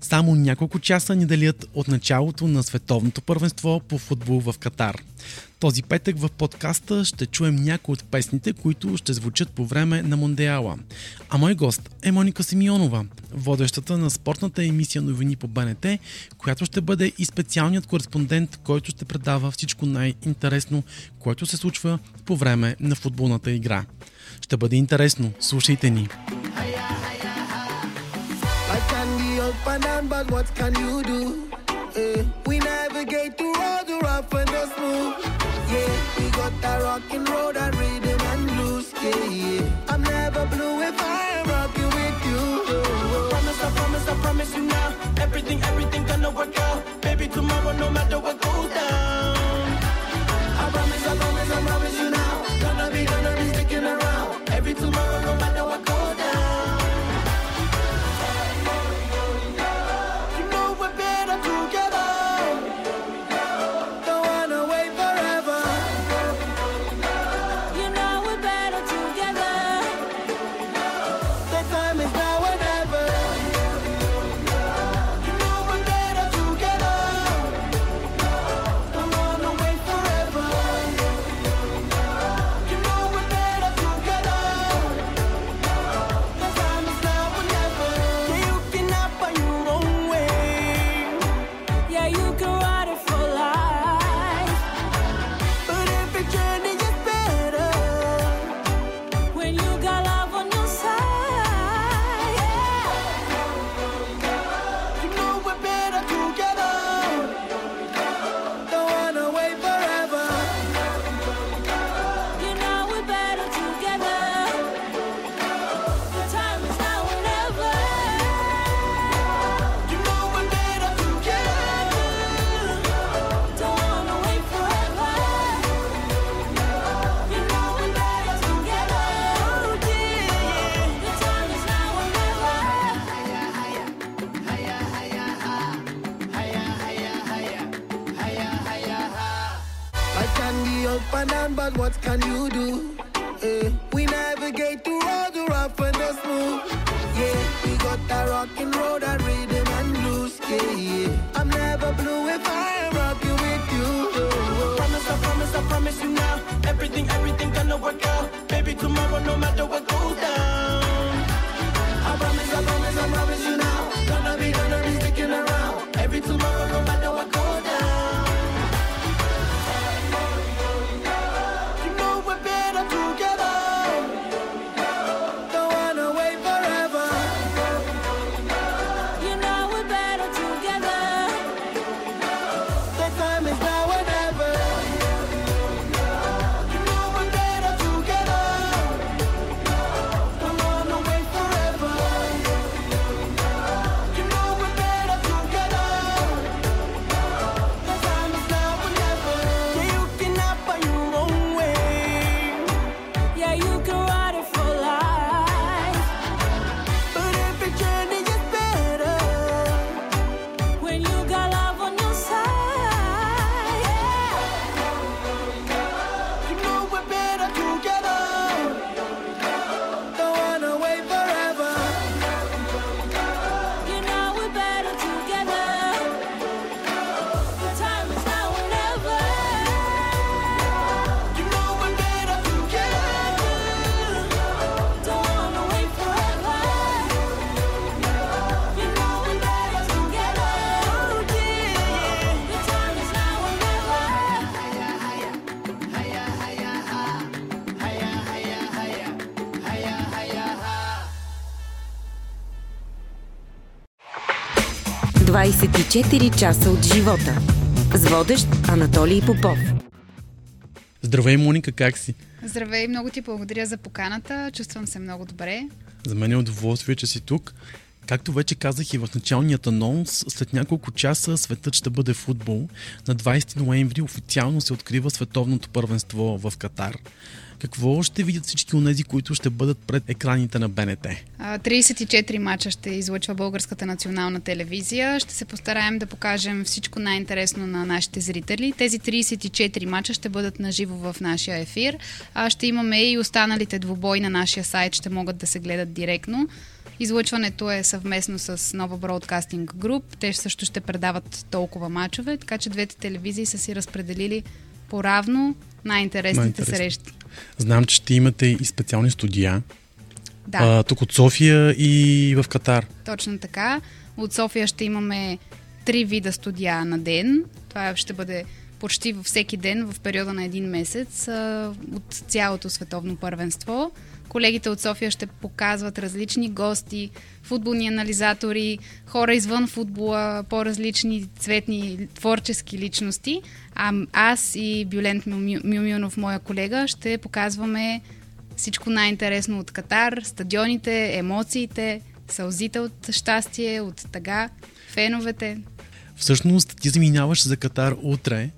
Само няколко часа ни делят от началото на световното първенство по футбол в Катар. Този петък в подкаста ще чуем някои от песните, които ще звучат по време на Мондеала. А мой гост е Моника Симеонова, водещата на спортната емисия новини по БНТ, която ще бъде и специалният кореспондент, който ще предава всичко най-интересно, което се случва по време на футболната игра. Ще бъде интересно. Слушайте ни! Be up and down, but what can you do? Eh, we navigate through all the rough and the smooth. Yeah, we got that rockin' road and rhythm and blues. Yeah, yeah. I'm never blue if I am rocking with you. Promise, I promise, I promise you now. Everything, everything gonna work out. Baby, tomorrow, no matter what goes down. I promise, I promise, I promise you now. Gonna be, gonna be sticking around. 24 часа от живота. С водещ Анатолий Попов. Здравей, Моника, как си? Здравей, много ти благодаря за поканата. Чувствам се много добре. За мен е удоволствие, че си тук. Както вече казах и в началният анонс, след няколко часа светът ще бъде футбол. На 20 ноември официално се открива световното първенство в Катар. Какво ще видят всички от тези, които ще бъдат пред екраните на БНТ? А, 34 мача ще излъчва Българската национална телевизия. Ще се постараем да покажем всичко най-интересно на нашите зрители. Тези 34 мача ще бъдат наживо в нашия ефир. Ще имаме и останалите двубой на нашия сайт, ще могат да се гледат директно. Излъчването е съвместно с Нова Broadcasting Group. Те също ще предават толкова мачове, така че двете телевизии са си разпределили по-равно най-интересните Най-интересно. срещи. Знам, че ще имате и специални студия. Да. А, тук от София и в Катар. Точно така. От София ще имаме три вида студия на ден. Това ще бъде почти във всеки ден в периода на един месец а, от цялото световно първенство. Колегите от София ще показват различни гости, футболни анализатори, хора извън футбола, по-различни цветни творчески личности. А аз и Бюлент Мю- Мюмюнов, моя колега, ще показваме всичко най-интересно от Катар, стадионите, емоциите, сълзите от щастие, от тъга, феновете. Всъщност ти заминаваш за Катар утре,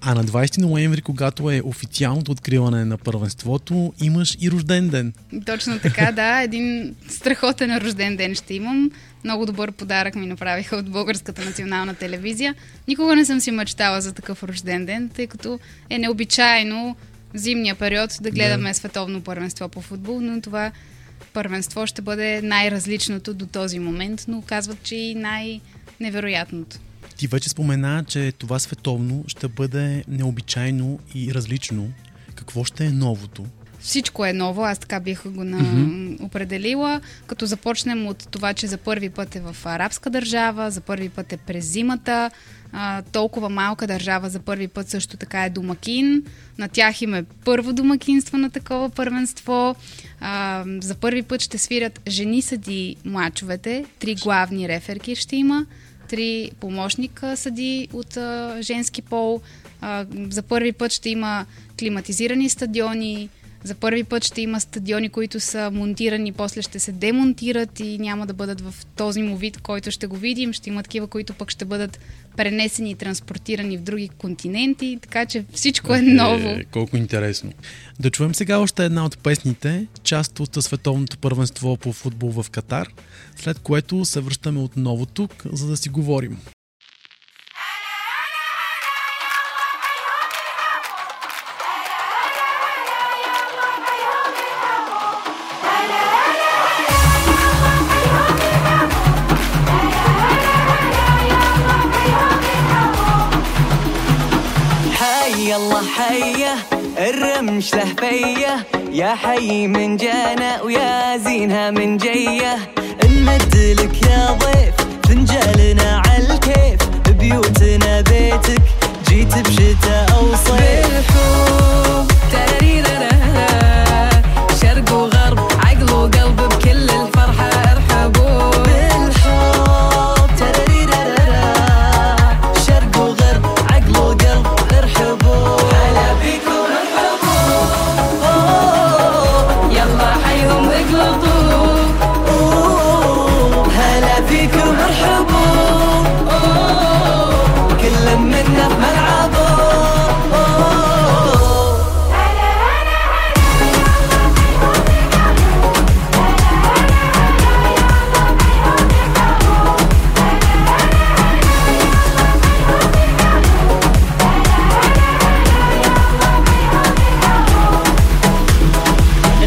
а на 20 ноември, когато е официалното откриване на първенството, имаш и рожден ден. Точно така, да. Един страхотен рожден ден ще имам. Много добър подарък ми направиха от Българската национална телевизия. Никога не съм си мечтала за такъв рожден ден, тъй като е необичайно в зимния период да гледаме световно първенство по футбол, но това първенство ще бъде най-различното до този момент, но казват, че и най-невероятното. Ти вече спомена, че това световно ще бъде необичайно и различно. Какво ще е новото? Всичко е ново, аз така бих го на... mm-hmm. определила, като започнем от това, че за първи път е в арабска държава, за първи път е през зимата, а, толкова малка държава за първи път също така е домакин. На тях им е първо домакинство на такова първенство. А, за първи път ще свирят жени съди мачовете, три главни реферки ще има, три помощника съди от а, женски пол. А, за първи път ще има климатизирани стадиони, за първи път ще има стадиони, които са монтирани, после ще се демонтират и няма да бъдат в този му вид, който ще го видим. Ще има такива, които пък ще бъдат пренесени и транспортирани в други континенти, така че всичко е ново. Е, колко интересно. Да чуем сега още една от песните, част от световното първенство по футбол в Катар, след което се връщаме отново тук, за да си говорим. حيه الرمش له فيه يا حي من جانا ويا زينها من جيه نمد لك يا ضيف فنجالنا عالكيف بيوتنا بيتك جيت بشتاء أو صيف. بالحب تراريرارا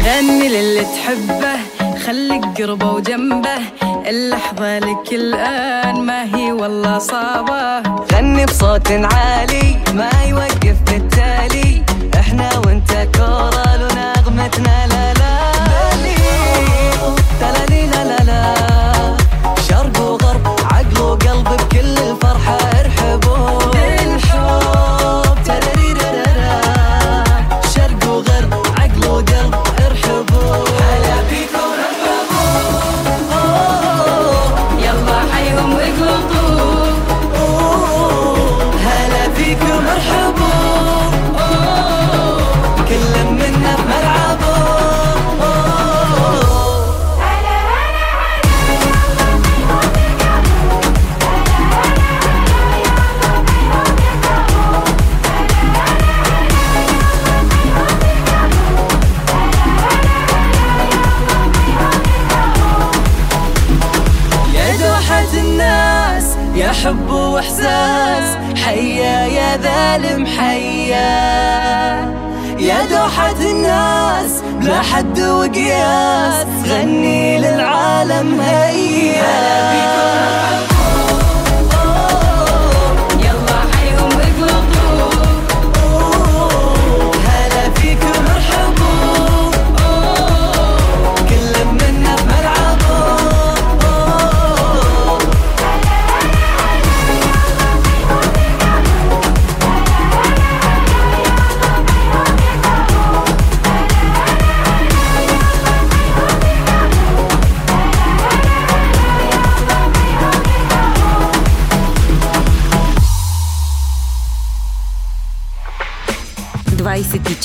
غني للي تحبه خليك قربه وجنبه. اللحظة لك الآن ما هي والله صعبة. غني بصوت عالي ما يوقف بالتالي. إحنا وانت كورال ونغمتنا لا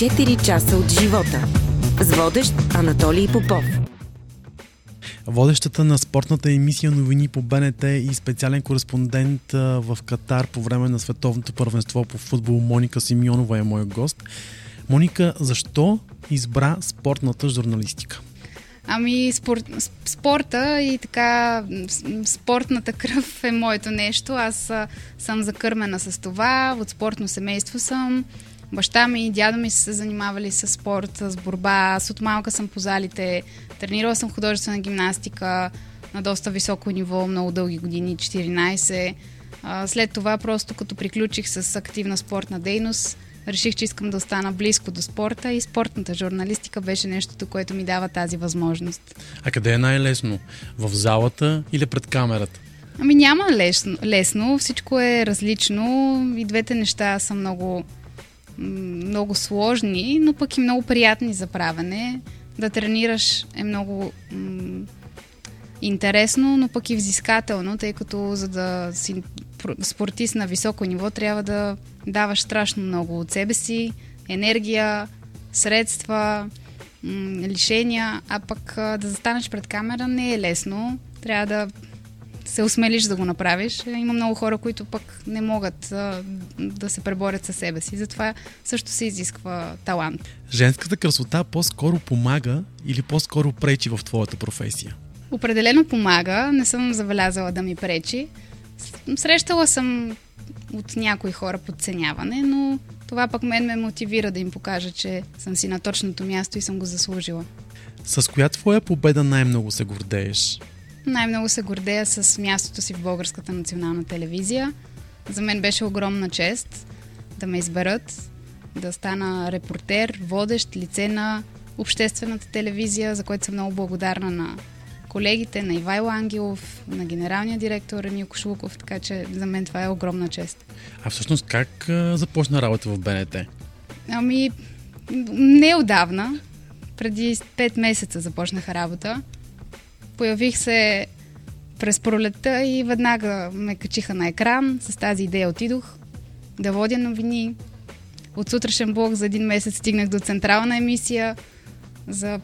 24 часа от живота. С водещ Анатолий Попов. Водещата на спортната емисия новини по БНТ и специален кореспондент в Катар по време на световното първенство по футбол Моника Симеонова е мой гост. Моника, защо избра спортната журналистика? Ами, спорт, спорта и така спортната кръв е моето нещо. Аз съм закърмена с това, от спортно семейство съм. Баща ми и дядо ми са се занимавали с спорт, с борба. Аз от малка съм по залите. Тренирала съм художествена гимнастика на доста високо ниво, много дълги години, 14. А, След това, просто като приключих с активна спортна дейност, реших, че искам да остана близко до спорта и спортната журналистика беше нещото, което ми дава тази възможност. А къде е най-лесно? В залата или пред камерата? Ами няма лесно, лесно, всичко е различно и двете неща са много, много сложни, но пък и много приятни за правене. Да тренираш е много м- интересно, но пък и взискателно, тъй като за да си спортист на високо ниво трябва да даваш страшно много от себе си, енергия, средства, м- лишения, а пък а, да застанеш пред камера не е лесно. Трябва да се осмелиш да го направиш. Има много хора, които пък не могат а, да се преборят със себе си. Затова също се изисква талант. Женската красота по-скоро помага или по-скоро пречи в твоята професия? Определено помага. Не съм забелязала да ми пречи. Срещала съм от някои хора подценяване, но това пък мен ме мотивира да им покажа, че съм си на точното място и съм го заслужила. С коя твоя победа най-много се гордееш? Най-много се гордея с мястото си в Българската национална телевизия. За мен беше огромна чест да ме изберат, да стана репортер, водещ лице на обществената телевизия, за което съм много благодарна на колегите, на Ивайло Ангелов, на генералния директор Емил Кошлуков, така че за мен това е огромна чест. А всъщност как а, започна работа в БНТ? Ами, не отдавна. Преди 5 месеца започнах работа. Появих се през пролетта и веднага ме качиха на екран. С тази идея отидох да водя новини. От сутрешен блок за един месец стигнах до централна емисия. За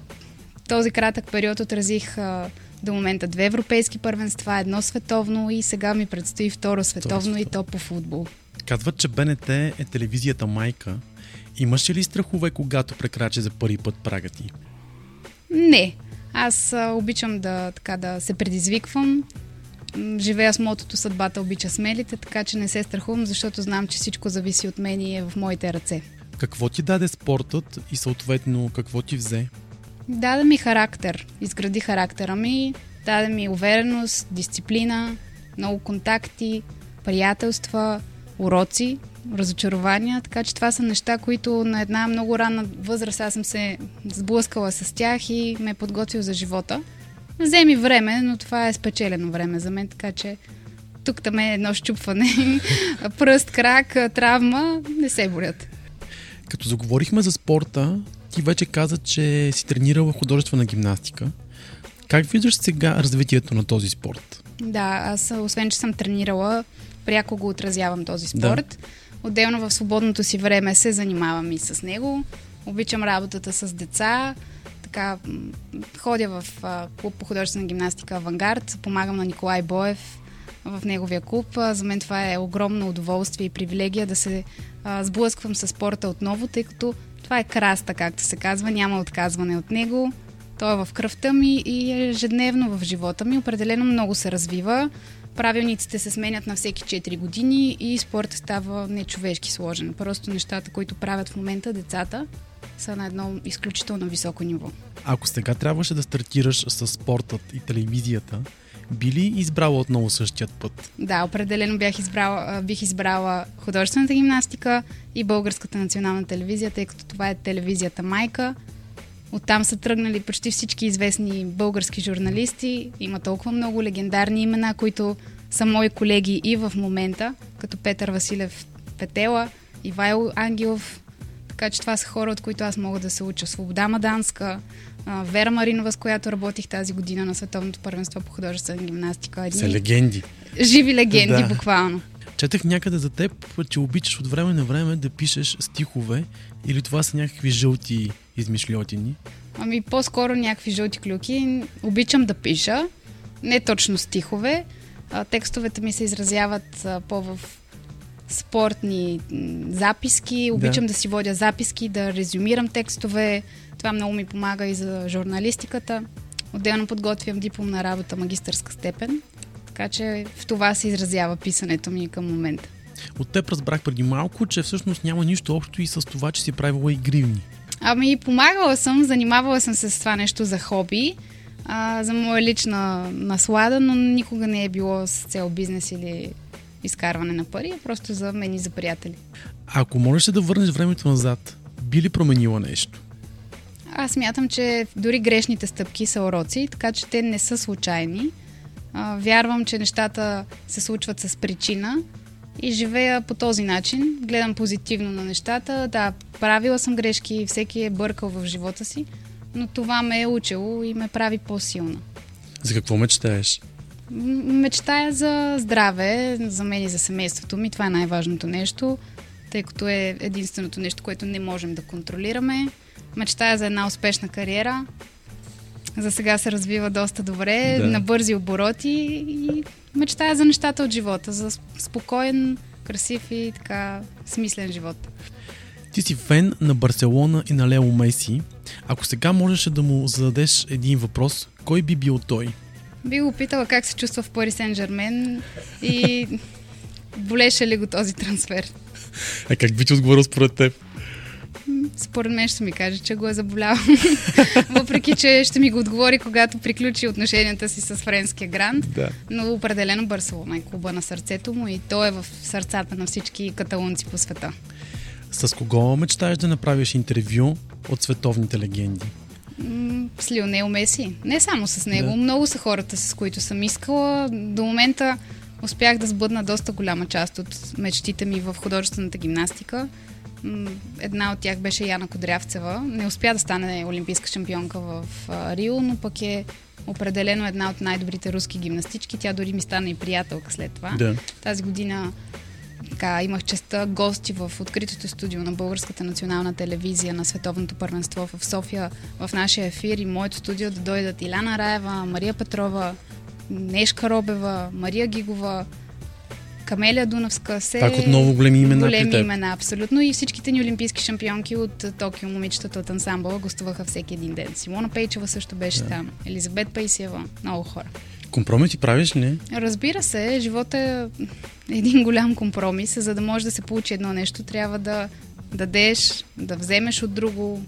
този кратък период отразих а, до момента две европейски първенства, едно световно и сега ми предстои второ световно и то по футбол. Казват, че БНТ е телевизията майка. Имаш ли страхове, когато прекрачи за първи път прага ти? Не. Аз а, обичам да, така, да се предизвиквам. Живея с мотото съдбата обича смелите, така че не се страхувам, защото знам, че всичко зависи от мен и е в моите ръце. Какво ти даде спортът и съответно какво ти взе? Даде ми характер, изгради характера ми, даде ми увереност, дисциплина, много контакти, приятелства, уроци, разочарования, така че това са неща, които на една много ранна възраст аз съм се сблъскала с тях и ме е подготвил за живота. Взе ми време, но това е спечелено време за мен, така че тук там е едно щупване, пръст, крак, травма, не се борят. Като заговорихме за спорта, ти вече каза, че си тренирала художествена гимнастика. Как виждаш сега развитието на този спорт? Да, аз освен, че съм тренирала, пряко го отразявам този спорт. Да. Отделно в свободното си време се занимавам и с него. Обичам работата с деца. Така, ходя в клуб по художествена гимнастика Авангард, помагам на Николай Боев в неговия клуб. За мен това е огромно удоволствие и привилегия да се сблъсквам с спорта отново, тъй като това е краста, както се казва, няма отказване от него. Той е в кръвта ми и е ежедневно в живота ми. Определено много се развива. Правилниците се сменят на всеки 4 години и спорта става нечовешки сложен. Просто нещата, които правят в момента децата, са на едно изключително високо ниво. Ако сега трябваше да стартираш с спортът и телевизията, би ли избрала отново същият път? Да, определено бях избрала, бих избрала художествената гимнастика и Българската национална телевизия, тъй като това е телевизията майка. Оттам са тръгнали почти всички известни български журналисти. Има толкова много легендарни имена, които са мои колеги и в момента, като Петър Василев Петела, Ивайло Ангелов. Така че това са хора, от които аз мога да се уча. Свобода Маданска, Вера Маринова, с която работих тази година на Световното първенство по художествена гимнастика. Едни Са легенди. живи легенди, Да. буквално. Четах някъде за теб, че обичаш от време на време да пишеш стихове или това са някакви жълти измишлетини. Ами по-скоро някакви жълти клюки. Обичам да пиша, не точно стихове. А, текстовете ми се изразяват а, по-в спортни записки. Обичам да. да си водя записки, да резюмирам текстове. Това много ми помага и за журналистиката. Отделно подготвям дипломна работа, магистърска степен. Така че в това се изразява писането ми към момента. От теб разбрах преди малко, че всъщност няма нищо общо и с това, че си правила и гривни. Ами, помагала съм, занимавала съм се с това нещо за хоби, а, за моя лична наслада, но никога не е било с цел бизнес или изкарване на пари, а просто за мен и за приятели. Ако можеш да върнеш времето назад, би ли променила нещо? Аз смятам, че дори грешните стъпки са уроци, така че те не са случайни. А, вярвам, че нещата се случват с причина и живея по този начин. Гледам позитивно на нещата. Да, правила съм грешки, всеки е бъркал в живота си, но това ме е учило и ме прави по-силна. За какво мечтаеш? Мечтая за здраве, за мен и за семейството ми. Това е най-важното нещо, тъй като е единственото нещо, което не можем да контролираме. Мечтая за една успешна кариера. За сега се развива доста добре, да. на бързи обороти и мечтая за нещата от живота, за спокоен, красив и така смислен живот. Ти си фен на Барселона и на Лео Меси. Ако сега можеше да му зададеш един въпрос, кой би бил той? Би го питала как се чувства в Пари Сен Жермен и болеше ли го този трансфер. А как би ти отговорил според теб? Според мен ще ми каже, че го е заболял. Въпреки, че ще ми го отговори, когато приключи отношенията си с френския грант. Да. Но определено Барселона е клуба на сърцето му и той е в сърцата на всички каталунци по света. С кого мечтаеш да направиш интервю от световните легенди? С Лионел Меси. Не само с него. Да. Много са хората, с които съм искала. До момента успях да сбъдна доста голяма част от мечтите ми в художествената гимнастика. Една от тях беше Яна Кодрявцева. Не успя да стане олимпийска шампионка в Рио, но пък е определено една от най-добрите руски гимнастички. Тя дори ми стана и приятелка след това. Да. Тази година така, имах честа гости в откритото студио на Българската национална телевизия на Световното първенство в София в нашия ефир и моето студио да дойдат Иляна Раева, Мария Петрова, Нешка Робева, Мария Гигова, Камелия Дунавска. Се... Пак отново големи имена Големи имена, абсолютно. И всичките ни олимпийски шампионки от а, Токио, момичетата от ансамбъла, гостуваха всеки един ден. Симона Пейчева също беше да. там. Елизабет Пейсиева. Много хора. Компромити правиш ли? Разбира се, живота е един голям компромис. За да може да се получи едно нещо, трябва да дадеш, да вземеш от друго.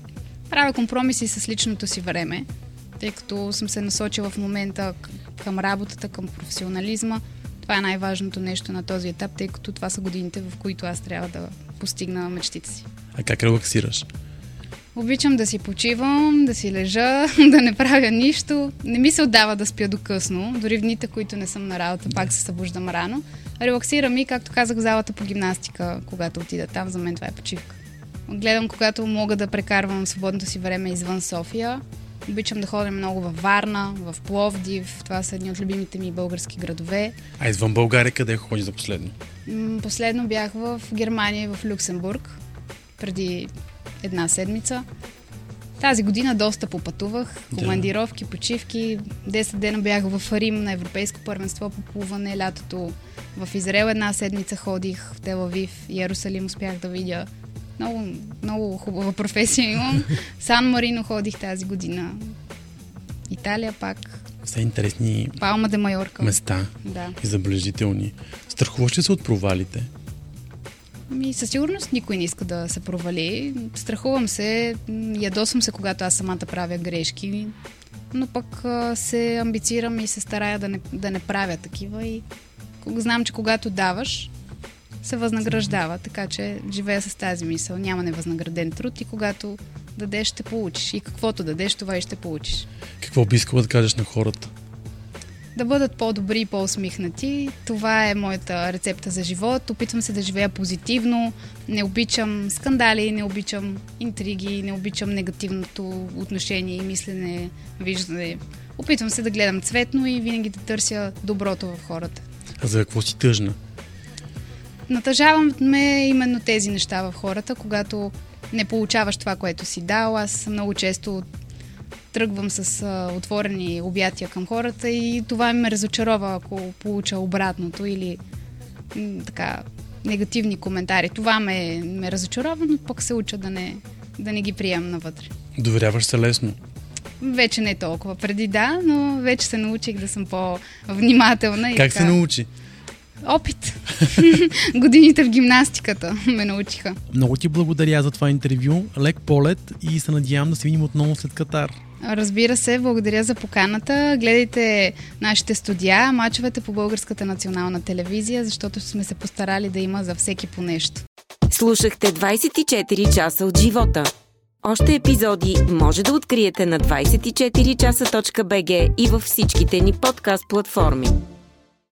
Правя компромиси с личното си време, тъй като съм се насочила в момента към работата, към професионализма. Това е най-важното нещо на този етап, тъй като това са годините, в които аз трябва да постигна мечтите си. А как релаксираш? Обичам да си почивам, да си лежа, да не правя нищо. Не ми се отдава да спя до късно. Дори в дните, които не съм на работа, пак се събуждам рано. Релаксирам и, както казах, залата по гимнастика, когато отида там, за мен това е почивка. Гледам, когато мога да прекарвам свободното си време извън София. Обичам да ходя много във Варна, в Пловдив. Това са едни от любимите ми български градове. А извън България къде ходиш за последно? Последно бях в Германия и в Люксембург преди една седмица. Тази година доста попътувах. Командировки, почивки. 10 дена бях в Рим на Европейско първенство по плуване. Лятото в Израел една седмица ходих в Телавив. Иерусалим успях да видя. Много, много хубава професия имам. Сан Марино ходих тази година. Италия пак. все интересни Палма де Майорка. места Да. и забележителни. Страхуваш ли се от провалите? Ми, със сигурност никой не иска да се провали. Страхувам се, ядосвам се, когато аз самата правя грешки, но пък се амбицирам и се старая да не, да не правя такива и знам, че когато даваш, се възнаграждава, така че живея с тази мисъл. Няма невъзнаграден труд и когато дадеш, ще получиш. И каквото дадеш, това и ще получиш. Какво би искала да кажеш на хората? да бъдат по-добри и по-усмихнати. Това е моята рецепта за живот. Опитвам се да живея позитивно. Не обичам скандали, не обичам интриги, не обичам негативното отношение и мислене, виждане. Опитвам се да гледам цветно и винаги да търся доброто в хората. А за какво си тъжна? Натъжавам ме именно тези неща в хората, когато не получаваш това, което си дал. Аз много често тръгвам с а, отворени обятия към хората и това ме разочарова, ако получа обратното или м, така негативни коментари. Това ме, ме разочарова, но пък се уча да не, да не ги приемам навътре. Доверяваш се лесно. Вече не толкова. Преди да, но вече се научих да съм по-внимателна. И Как се така. научи? Опит. Годините в гимнастиката ме научиха. Много ти благодаря за това интервю. Лек полет и се надявам да се видим отново след Катар. Разбира се, благодаря за поканата. Гледайте нашите студия, мачовете по Българската национална телевизия, защото сме се постарали да има за всеки по нещо. Слушахте 24 часа от живота. Още епизоди може да откриете на 24часа.bg и във всичките ни подкаст платформи.